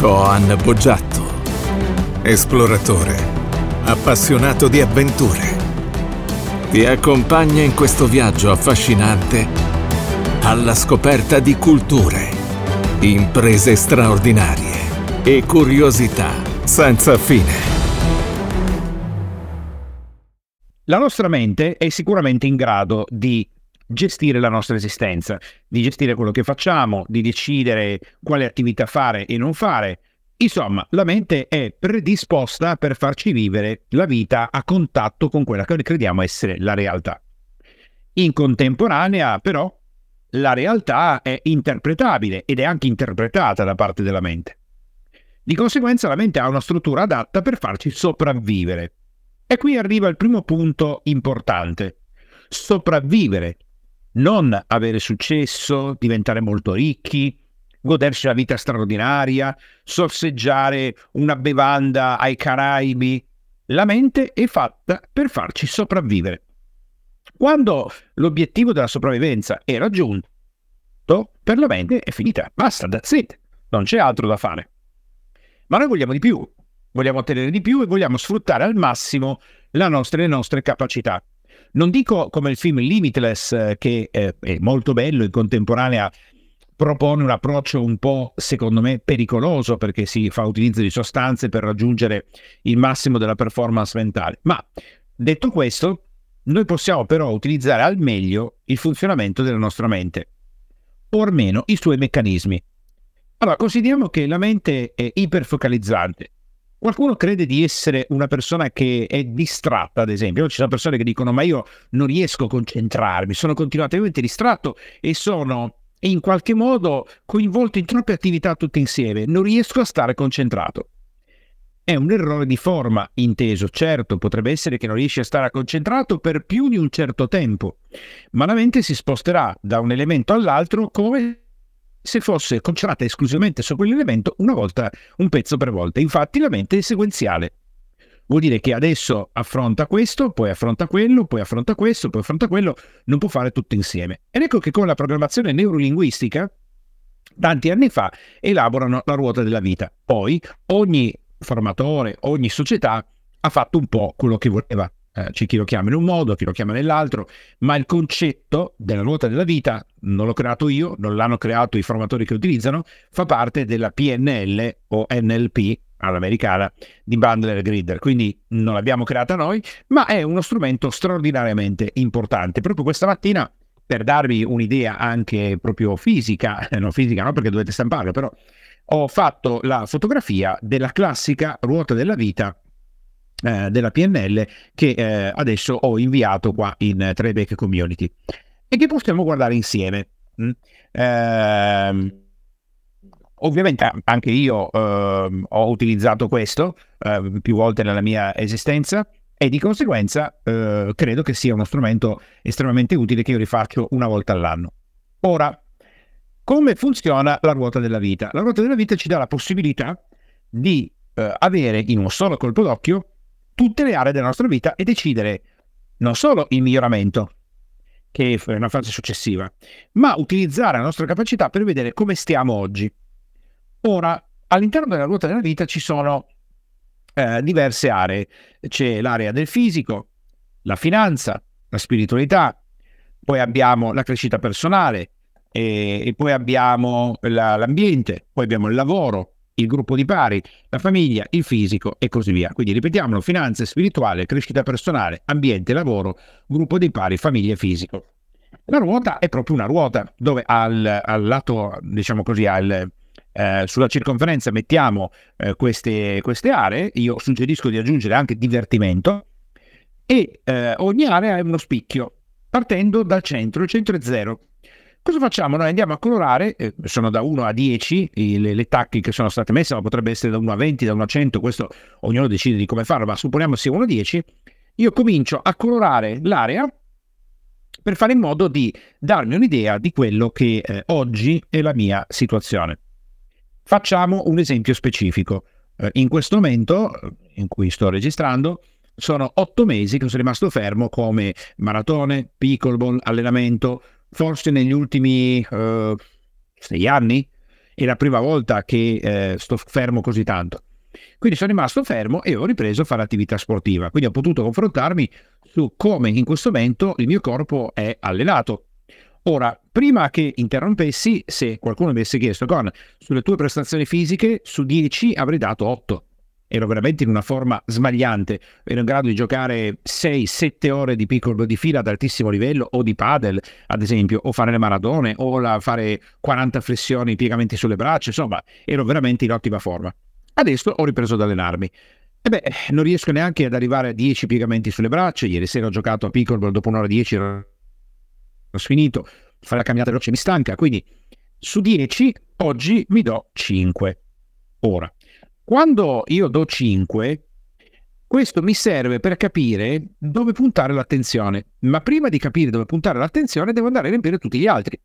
Coan Boggiatto, esploratore, appassionato di avventure. Ti accompagna in questo viaggio affascinante alla scoperta di culture, imprese straordinarie e curiosità senza fine. La nostra mente è sicuramente in grado di gestire la nostra esistenza, di gestire quello che facciamo, di decidere quale attività fare e non fare. Insomma, la mente è predisposta per farci vivere la vita a contatto con quella che crediamo essere la realtà. In contemporanea, però, la realtà è interpretabile ed è anche interpretata da parte della mente. Di conseguenza la mente ha una struttura adatta per farci sopravvivere. E qui arriva il primo punto importante. Sopravvivere non avere successo, diventare molto ricchi, godersi la vita straordinaria, sorseggiare una bevanda ai Caraibi. La mente è fatta per farci sopravvivere. Quando l'obiettivo della sopravvivenza è raggiunto, per la mente è finita. Basta, that's it. Non c'è altro da fare. Ma noi vogliamo di più. Vogliamo ottenere di più e vogliamo sfruttare al massimo nostra, le nostre capacità. Non dico come il film Limitless, che è molto bello in contemporanea propone un approccio un po', secondo me, pericoloso perché si fa utilizzo di sostanze per raggiungere il massimo della performance mentale. Ma detto questo, noi possiamo però utilizzare al meglio il funzionamento della nostra mente, o almeno i suoi meccanismi. Allora, consideriamo che la mente è iperfocalizzante, Qualcuno crede di essere una persona che è distratta, ad esempio. Ci sono persone che dicono: Ma io non riesco a concentrarmi, sono continuamente distratto e sono in qualche modo coinvolto in troppe attività tutte insieme, non riesco a stare concentrato. È un errore di forma, inteso, certo, potrebbe essere che non riesci a stare concentrato per più di un certo tempo, ma la mente si sposterà da un elemento all'altro come se fosse concentrata esclusivamente su quell'elemento una volta, un pezzo per volta. Infatti la mente è sequenziale. Vuol dire che adesso affronta questo, poi affronta quello, poi affronta questo, poi affronta quello, non può fare tutto insieme. Ed ecco che con la programmazione neurolinguistica, tanti anni fa, elaborano la ruota della vita. Poi ogni formatore, ogni società ha fatto un po' quello che voleva eh, c'è chi lo chiama in un modo, chi lo chiama nell'altro, ma il concetto della ruota della vita non l'ho creato io, non l'hanno creato i formatori che utilizzano, fa parte della PNL o NLP all'americana di Bundler e Gridder, quindi non l'abbiamo creata noi, ma è uno strumento straordinariamente importante. Proprio questa mattina, per darvi un'idea anche proprio fisica, eh, non fisica no perché dovete stamparla, però ho fatto la fotografia della classica ruota della vita eh, della PNL che eh, adesso ho inviato qua in Trebeck Community e che possiamo guardare insieme. Mm? Eh, ovviamente anche io ehm, ho utilizzato questo ehm, più volte nella mia esistenza e di conseguenza eh, credo che sia uno strumento estremamente utile che io rifaccio una volta all'anno. Ora, come funziona la ruota della vita? La ruota della vita ci dà la possibilità di eh, avere in un solo colpo d'occhio tutte le aree della nostra vita e decidere non solo il miglioramento, che è una fase successiva, ma utilizzare la nostra capacità per vedere come stiamo oggi. Ora, all'interno della ruota della vita ci sono eh, diverse aree. C'è l'area del fisico, la finanza, la spiritualità, poi abbiamo la crescita personale e, e poi abbiamo la, l'ambiente, poi abbiamo il lavoro, il gruppo di pari, la famiglia, il fisico e così via. Quindi ripetiamolo, finanza spirituale, crescita personale, ambiente, lavoro, gruppo di pari, famiglia e fisico. La ruota è proprio una ruota dove al, al lato, diciamo così, al, eh, sulla circonferenza mettiamo eh, queste, queste, aree, io suggerisco di aggiungere anche divertimento e eh, ogni area è uno spicchio, partendo dal centro, il centro è zero. Cosa facciamo? Noi andiamo a colorare, eh, sono da 1 a 10 le, le, tacche che sono state messe, ma potrebbe essere da 1 a 20, da 1 a 100, questo ognuno decide di come farlo, ma supponiamo sia 1 a 10. Io comincio a colorare l'area per fare in modo di darmi un'idea di quello che eh, oggi è la mia situazione. Facciamo un esempio specifico. Eh, in questo momento eh, in cui sto registrando, sono otto mesi che sono rimasto fermo come maratone, pickleball, allenamento, forse negli ultimi uh, sei anni è la prima volta che eh, sto fermo così tanto. Quindi sono rimasto fermo e ho ripreso a fare attività sportiva. Quindi ho potuto confrontarmi su come in questo momento il mio corpo è allenato. Ora, prima che interrompessi, se qualcuno mi avesse chiesto, Con, sulle tue prestazioni fisiche, su 10 avrei dato 8 ero veramente in una forma smagliante, ero in grado di giocare 6-7 ore di piccolo di fila ad altissimo livello o di padel, ad esempio, o fare le maratone o la, fare 40 flessioni, piegamenti sulle braccia, insomma, ero veramente in ottima forma. Adesso ho ripreso ad allenarmi. E beh, non riesco neanche ad arrivare a 10 piegamenti sulle braccia. Ieri sera ho giocato a pickleball, dopo un'ora 10 ero finito. Fare la camminata veloce mi stanca, quindi su 10 oggi mi do 5. Ora, quando io do 5, questo mi serve per capire dove puntare l'attenzione, ma prima di capire dove puntare l'attenzione devo andare a riempire tutti gli altri,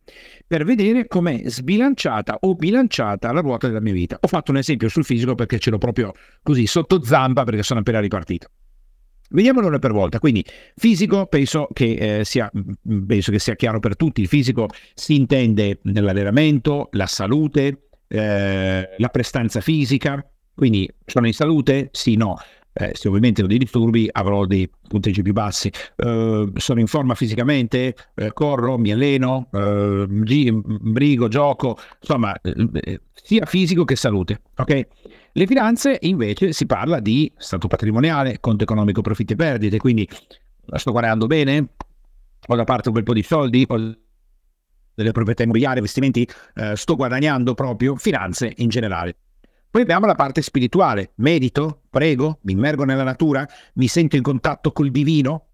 per vedere com'è sbilanciata o bilanciata la ruota della mia vita. Ho fatto un esempio sul fisico perché ce l'ho proprio così sotto zampa perché sono appena ripartito. Vediamolo per volta. Quindi, fisico penso che, eh, sia, penso che sia chiaro per tutti. Il fisico si intende nell'allenamento, la salute, eh, la prestanza fisica, quindi sono in salute? Sì, no. Eh, se ovviamente ho dei disturbi avrò dei punteggi più bassi. Eh, sono in forma fisicamente, eh, corro, mi alleno, eh, brigo, gioco, insomma, eh, sia fisico che salute. Okay? Le finanze invece si parla di stato patrimoniale, conto economico, profitti e perdite, quindi sto guardando bene, ho da parte un bel po' di soldi, ho delle proprietà immobiliari, investimenti, eh, sto guadagnando proprio finanze in generale. Poi abbiamo la parte spirituale. Medito, prego, mi immergo nella natura, mi sento in contatto col divino.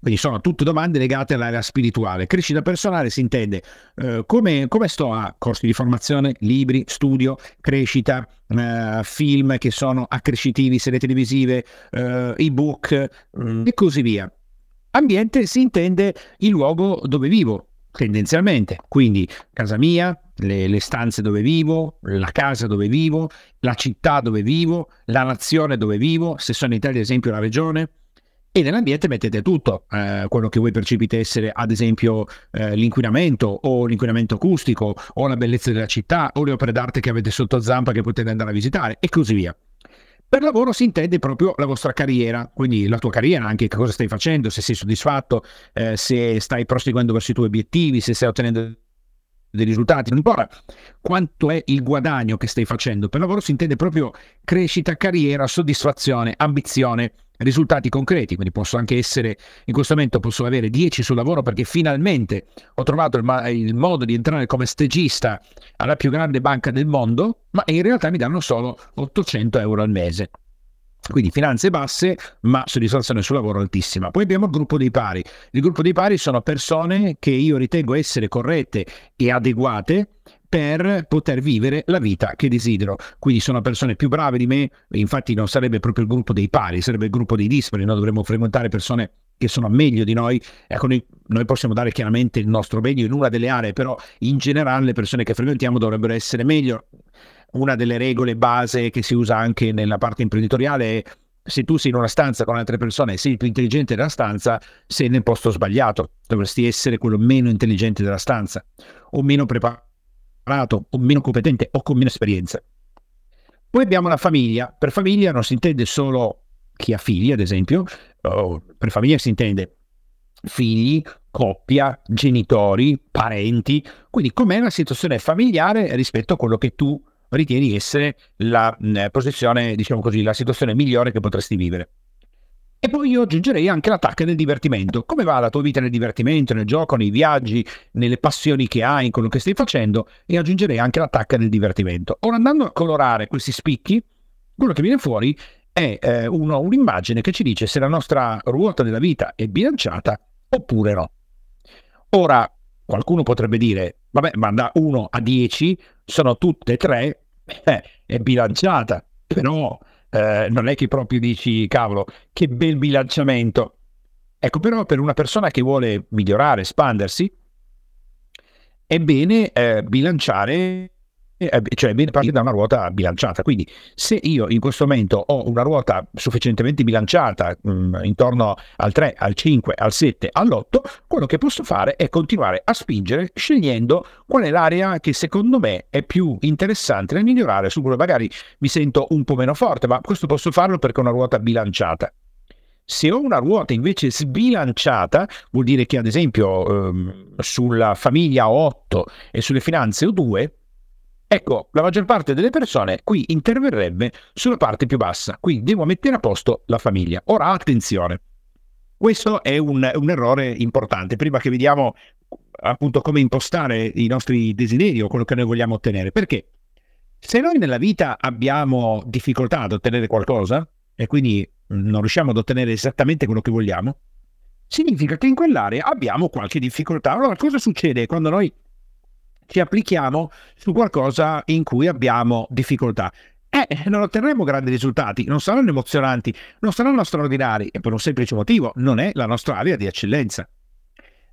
Quindi sono tutte domande legate all'area spirituale. Crescita personale si intende eh, come, come, sto a corsi di formazione, libri, studio, crescita, eh, film che sono accrescitivi, serie televisive, eh, ebook mm, e così via. Ambiente si intende il luogo dove vivo, tendenzialmente. Quindi casa mia, le, le, stanze dove vivo, la casa dove vivo, la città dove vivo, la nazione dove vivo, se sono in Italia ad esempio la regione. E nell'ambiente mettete tutto, eh, quello che voi percepite essere ad esempio eh, l'inquinamento o l'inquinamento acustico o la bellezza della città o le opere d'arte che avete sotto zampa che potete andare a visitare e così via. Per lavoro si intende proprio la vostra carriera, quindi la tua carriera, anche che cosa stai facendo, se sei soddisfatto, eh, se stai proseguendo verso i tuoi obiettivi, se stai ottenendo dei risultati, non importa quanto è il guadagno che stai facendo. Per lavoro si intende proprio crescita, carriera, soddisfazione, ambizione, risultati concreti. Quindi posso anche essere, in questo momento posso avere 10 sul lavoro perché finalmente ho trovato il, il modo di entrare come stagista alla più grande banca del mondo, ma in realtà mi danno solo 800 euro al mese. Quindi finanze basse, ma soddisfazione sul lavoro altissima. Poi abbiamo il gruppo dei pari. Il gruppo dei pari sono persone che io ritengo essere corrette e adeguate per poter vivere la vita che desidero. Quindi sono persone più brave di me, infatti non sarebbe proprio il gruppo dei pari, sarebbe il gruppo dei dispari, noi dovremmo frequentare persone che sono meglio di noi, ecco noi, noi, possiamo dare chiaramente il nostro meglio in una delle aree, però in generale le persone che frequentiamo dovrebbero essere meglio una delle regole base che si usa anche nella parte imprenditoriale è se tu sei in una stanza con altre persone e sei più intelligente della stanza, sei nel posto sbagliato. Dovresti essere quello meno intelligente della stanza, o meno preparato, o meno competente, o con meno esperienza. Poi abbiamo la famiglia. Per famiglia non si intende solo chi ha figli, ad esempio, per famiglia si intende figli, coppia, genitori, parenti. Quindi com'è la situazione familiare rispetto a quello che tu ritieni essere la mh, posizione, diciamo così, la situazione migliore che potresti vivere. E poi io aggiungerei anche l'attacco del divertimento. Come va la tua vita nel divertimento, nel gioco, nei viaggi, nelle passioni che hai, in quello che stai facendo? E aggiungerei anche l'attacco del divertimento. Ora andando a colorare questi spicchi, quello che viene fuori è eh, uno, un'immagine che ci dice se la nostra ruota della vita è bilanciata oppure no. Ora, qualcuno potrebbe dire, vabbè, ma da 1 a 10 sono tutte e tre, eh, è bilanciata, però eh, non è che proprio dici, cavolo, che bel bilanciamento. Ecco, però per una persona che vuole migliorare, espandersi, è bene eh, bilanciare eh, cioè partita da una ruota bilanciata. Quindi, se io in questo momento ho una ruota sufficientemente bilanciata mh, mm, intorno al 3, al 5, al 7, all'8, quello che posso fare è continuare a spingere scegliendo qual è l'area che secondo me è più interessante nel migliorare, su cui magari mi sento un po' meno forte, ma questo posso farlo perché ho una ruota bilanciata. Se ho una ruota invece sbilanciata, vuol dire che ad esempio ehm, sulla famiglia ho 8 e sulle finanze ho 2, Ecco, la maggior parte delle persone qui interverrebbe sulla parte più bassa, quindi devo mettere a posto la famiglia. Ora, attenzione, questo è un, un errore importante, prima che vediamo appunto come impostare i nostri desideri o quello che noi vogliamo ottenere, perché se noi nella vita abbiamo difficoltà ad ottenere qualcosa e quindi non riusciamo ad ottenere esattamente quello che vogliamo, significa che in quell'area abbiamo qualche difficoltà. Allora, cosa succede quando noi ci applichiamo su qualcosa in cui abbiamo difficoltà. Eh, non otterremo grandi risultati, non saranno emozionanti, non saranno straordinari e per un semplice motivo non è la nostra area di eccellenza.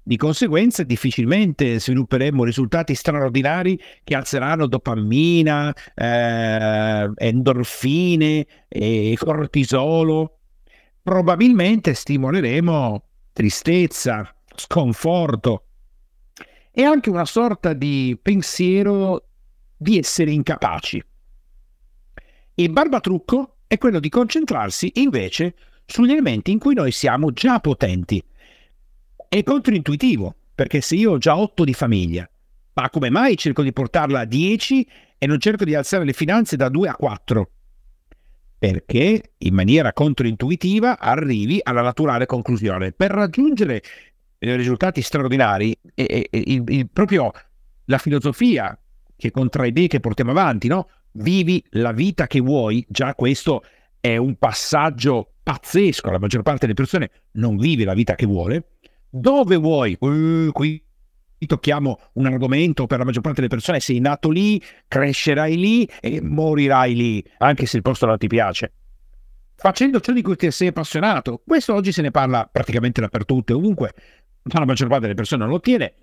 Di conseguenza difficilmente svilupperemo risultati straordinari che alzeranno dopamina, eh, endorfine e cortisolo. Probabilmente stimoleremo tristezza, sconforto, è anche una sorta di pensiero di essere incapaci. Il barbatrucco è quello di concentrarsi invece sugli elementi in cui noi siamo già potenti. È controintuitivo, perché se io ho già 8 di famiglia, ma come mai cerco di portarla a 10 e non cerco di alzare le finanze da 2 a 4? Perché in maniera controintuitiva arrivi alla naturale conclusione. Per raggiungere risultati straordinari e, e, il, il, proprio la filosofia che contra idee che portiamo avanti, no? Vivi la vita che vuoi, già questo è un passaggio pazzesco, la maggior parte delle persone non vive la vita che vuole. Dove vuoi? Uh, qui tocchiamo un argomento per la maggior parte delle persone, sei nato lì, crescerai lì e morirai lì, anche se il posto non ti piace. Facendo ciò di cui ti sei appassionato, questo oggi se ne parla praticamente dappertutto ovunque, ma la maggior parte delle persone non lo ottiene.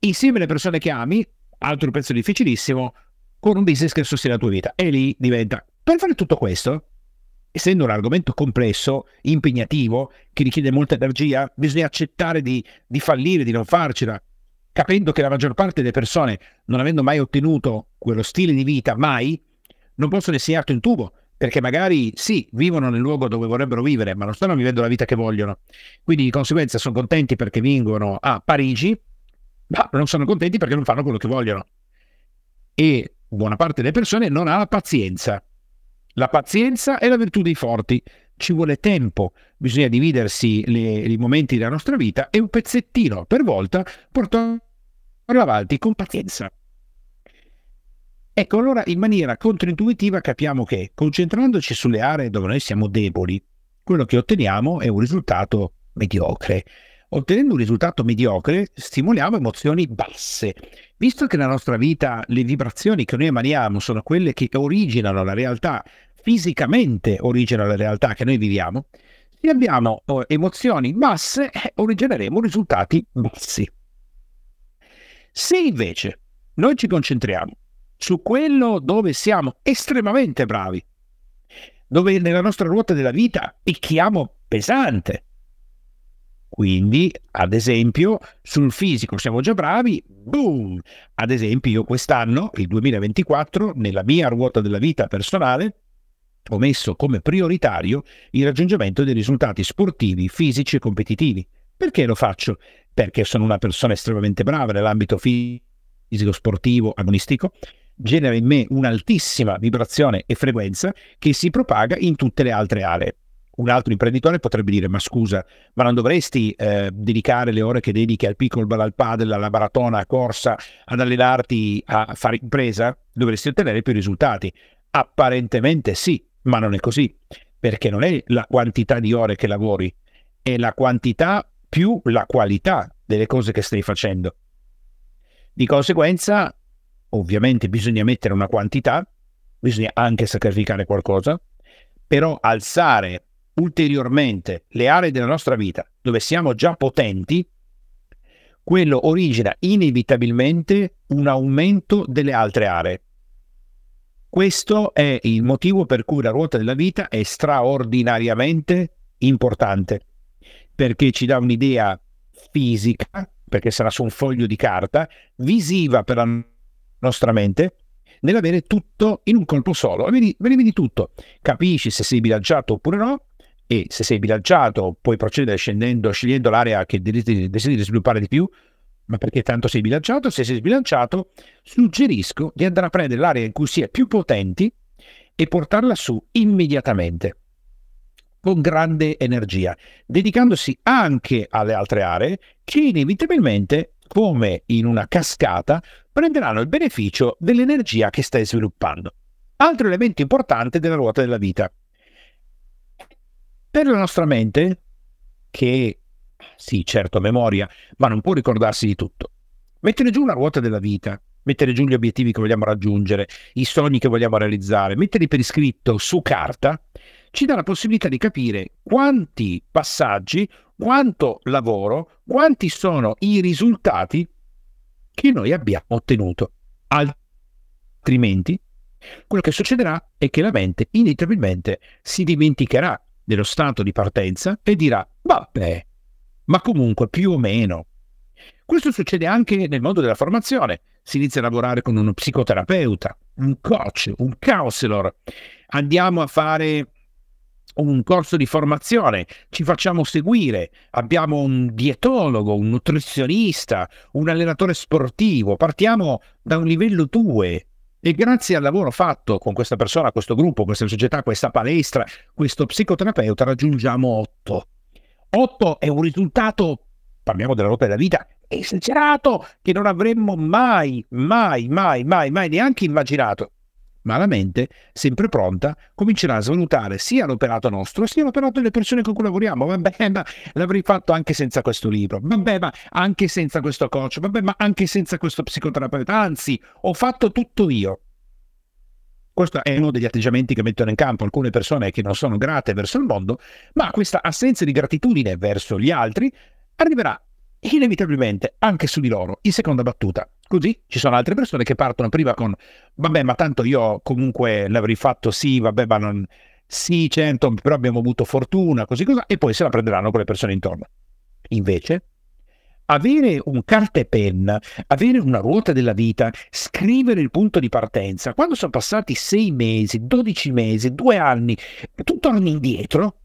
Insieme alle persone che ami, altro pezzo difficilissimo, con un business che sostiene la tua vita. E lì diventa... Per fare tutto questo, essendo un argomento complesso, impegnativo, che richiede molta energia, bisogna accettare di, di fallire, di non farcela, capendo che la maggior parte delle persone, non avendo mai ottenuto quello stile di vita, mai, non possono insegnarti un tubo, perché magari sì, vivono nel luogo dove vorrebbero vivere, ma non stanno vivendo la vita che vogliono. Quindi di conseguenza sono contenti perché vincono a Parigi, ma non sono contenti perché non fanno quello che vogliono. E buona parte delle persone non ha la pazienza. La pazienza è la virtù dei forti. Ci vuole tempo, bisogna dividersi i momenti della nostra vita e un pezzettino per volta portarlo avanti con pazienza. Ecco, allora in maniera controintuitiva capiamo che concentrandoci sulle aree dove noi siamo deboli, quello che otteniamo è un risultato mediocre. Ottenendo un risultato mediocre stimoliamo emozioni basse. Visto che nella nostra vita le vibrazioni che noi emaniamo sono quelle che originano la realtà, fisicamente originano la realtà che noi viviamo, se abbiamo oh, emozioni basse, eh, origineremo risultati bassi. Se invece noi ci concentriamo su quello dove siamo estremamente bravi, dove nella nostra ruota della vita picchiamo pesante. Quindi, ad esempio, sul fisico siamo già bravi, boom! Ad esempio, io quest'anno, il 2024, nella mia ruota della vita personale, ho messo come prioritario il raggiungimento dei risultati sportivi, fisici e competitivi. Perché lo faccio? Perché sono una persona estremamente brava nell'ambito fisico, sportivo, agonistico genera in me un'altissima vibrazione e frequenza che si propaga in tutte le altre aree. Un altro imprenditore potrebbe dire: Ma scusa, ma non dovresti eh, dedicare le ore che dedichi al pickleball, al padel, alla maratona, a corsa, ad allenarti a fare impresa? Dovresti ottenere più risultati. Apparentemente sì, ma non è così, perché non è la quantità di ore che lavori, è la quantità più la qualità delle cose che stai facendo. Di conseguenza, ovviamente bisogna mettere una quantità, bisogna anche sacrificare qualcosa, però alzare ulteriormente le aree della nostra vita dove siamo già potenti, quello origina inevitabilmente un aumento delle altre aree. Questo è il motivo per cui la ruota della vita è straordinariamente importante, perché ci dà un'idea fisica, perché sarà su un foglio di carta, visiva per la nostra mente, nell'avere tutto in un colpo solo. Vedi, vedi tutto, capisci se sei bilanciato oppure no, e se sei bilanciato puoi procedere scendendo, scegliendo l'area che desideri sviluppare di più, ma perché tanto sei bilanciato? Se sei sbilanciato, suggerisco di andare a prendere l'area in cui si è più potenti e portarla su immediatamente, con grande energia, dedicandosi anche alle altre aree che inevitabilmente, come in una cascata, prenderanno il beneficio dell'energia che stai sviluppando. Altro elemento importante della ruota della vita. Per la nostra mente, che sì, certo, memoria, ma non può ricordarsi di tutto. Mettere giù una ruota della vita, mettere giù gli obiettivi che vogliamo raggiungere, i sogni che vogliamo realizzare, metterli per iscritto su carta, ci dà la possibilità di capire quanti passaggi, quanto lavoro, quanti sono i risultati che noi abbiamo ottenuto. Altrimenti, quello che succederà è che la mente inevitabilmente si dimenticherà dello stato di partenza e dirà, vabbè, ma comunque più o meno. Questo succede anche nel mondo della formazione. Si inizia a lavorare con uno psicoterapeuta, un coach, un counselor. Andiamo a fare un corso di formazione, ci facciamo seguire, abbiamo un dietologo, un nutrizionista, un allenatore sportivo, partiamo da un livello 2 e grazie al lavoro fatto con questa persona, questo gruppo, questa società, questa palestra, questo psicoterapeuta raggiungiamo 8. 8 è un risultato, parliamo della rotta della vita, esagerato che non avremmo mai, mai, mai, mai, mai neanche immaginato. Ma la mente, sempre pronta, comincerà a svalutare sia l'operato nostro sia l'operato delle persone con cui lavoriamo. Vabbè, ma l'avrei fatto anche senza questo libro. Vabbè, ma anche senza questo coach. Vabbè, ma anche senza questo psicoterapeuta. Anzi, ho fatto tutto io. Questo è uno degli atteggiamenti che mettono in campo alcune persone che non sono grate verso il mondo, ma questa assenza di gratitudine verso gli altri arriverà inevitabilmente anche su di loro in seconda battuta. Così ci sono altre persone che partono prima con vabbè, ma tanto io comunque l'avrei fatto sì, vabbè, ma non sì, certo, però abbiamo avuto fortuna, così cosa, e poi se la prenderanno con le persone intorno. Invece, avere un carta e penna, avere una ruota della vita, scrivere il punto di partenza, quando sono passati sei mesi, dodici mesi, due anni, tu torni indietro,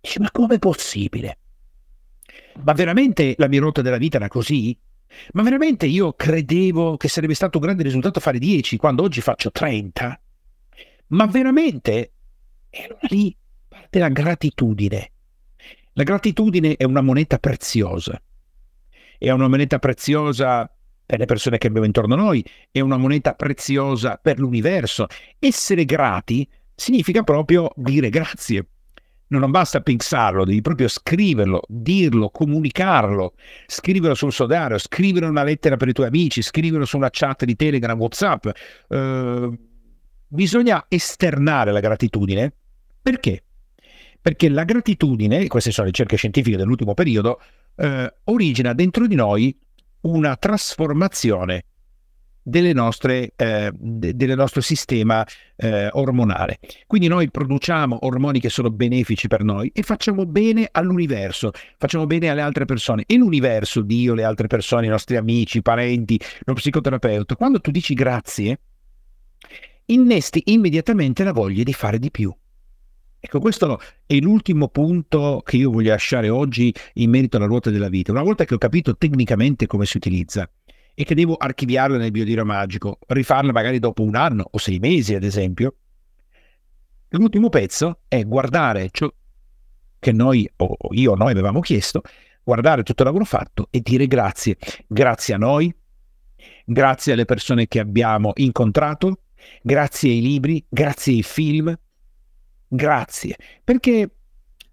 dici ma com'è possibile? Ma veramente la mia ruota della vita era così? Ma veramente io credevo che sarebbe stato un grande risultato fare 10 quando oggi faccio 30? Ma veramente? E allora lì parte la gratitudine. La gratitudine è una moneta preziosa è una moneta preziosa per le persone che abbiamo intorno a noi, è una moneta preziosa per l'universo. Essere grati significa proprio dire grazie. Non basta pensarlo, devi proprio scriverlo, dirlo, comunicarlo, scriverlo sul sodario, scrivere una lettera per i tuoi amici, scriverlo su una chat di Telegram, WhatsApp. Uh, bisogna esternare la gratitudine. Perché? Perché la gratitudine, queste sono le ricerche scientifiche dell'ultimo periodo, eh, origina dentro di noi una trasformazione delle nostre, eh, de- del nostro sistema eh, ormonale. Quindi noi produciamo ormoni che sono benefici per noi e facciamo bene all'universo, facciamo bene alle altre persone. E l'universo, Dio, le altre persone, i nostri amici, i parenti, lo psicoterapeuta, quando tu dici grazie, innesti immediatamente la voglia di fare di più. Ecco, questo è l'ultimo punto che io voglio lasciare oggi in merito alla ruota della vita. Una volta che ho capito tecnicamente come si utilizza e che devo archiviarla nel biodiro magico, rifarla magari dopo un anno o sei mesi, ad esempio, l'ultimo pezzo è guardare ciò che noi, o io o noi avevamo chiesto, guardare tutto il lavoro fatto e dire grazie. Grazie a noi, grazie alle persone che abbiamo incontrato, grazie ai libri, grazie ai film, grazie, perché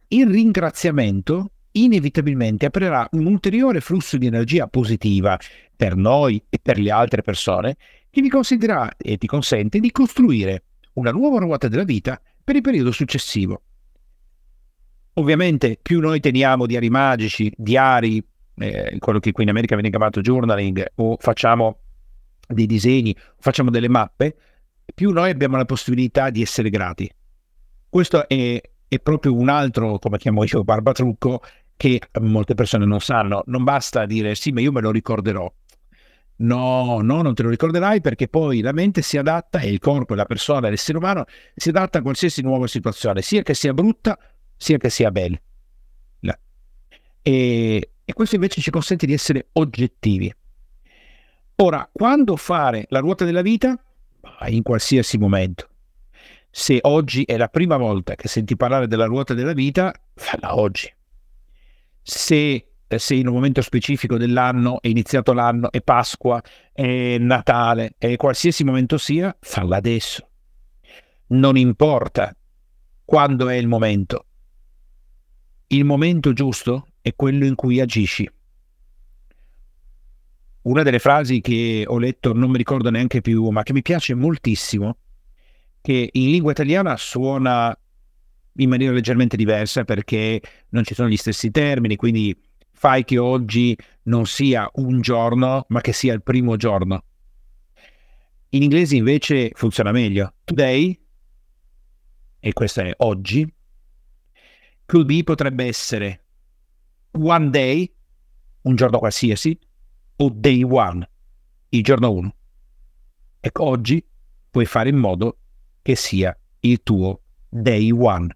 il ringraziamento inevitabilmente aprirà un ulteriore flusso di energia positiva per noi e per le altre persone che vi consentirà e ti consente di costruire una nuova ruota della vita per il periodo successivo. Ovviamente più noi teniamo diari magici, diari eh, quello che qui in America viene chiamato journaling, o facciamo dei disegni, facciamo delle mappe, più noi abbiamo la possibilità di essere grati. Questo è, è proprio un altro, come chiamo io, barbatrucco, che molte persone non sanno. Non basta dire sì, ma io me lo ricorderò. No, no, non te lo ricorderai perché poi la mente si adatta e il corpo, la persona, l'essere umano si adatta a qualsiasi nuova situazione, sia che sia brutta, sia che sia bella. E, e questo invece ci consente di essere oggettivi. Ora, quando fare la ruota della vita? In qualsiasi momento. Se oggi è la prima volta che senti parlare della ruota della vita, falla oggi. Se se in un momento specifico dell'anno è iniziato l'anno, è Pasqua, è Natale, è qualsiasi momento sia, falla adesso. Non importa quando è il momento. Il momento giusto è quello in cui agisci. Una delle frasi che ho letto, non mi ricordo neanche più, ma che mi piace moltissimo, che in lingua italiana suona in maniera leggermente diversa perché non ci sono gli stessi termini, quindi fai che oggi non sia un giorno, ma che sia il primo giorno. In inglese invece funziona meglio. Today, e questo è oggi, could be potrebbe essere one day, un giorno qualsiasi, o day one, il giorno 1. Ecco, oggi puoi fare in modo che sia il tuo day one.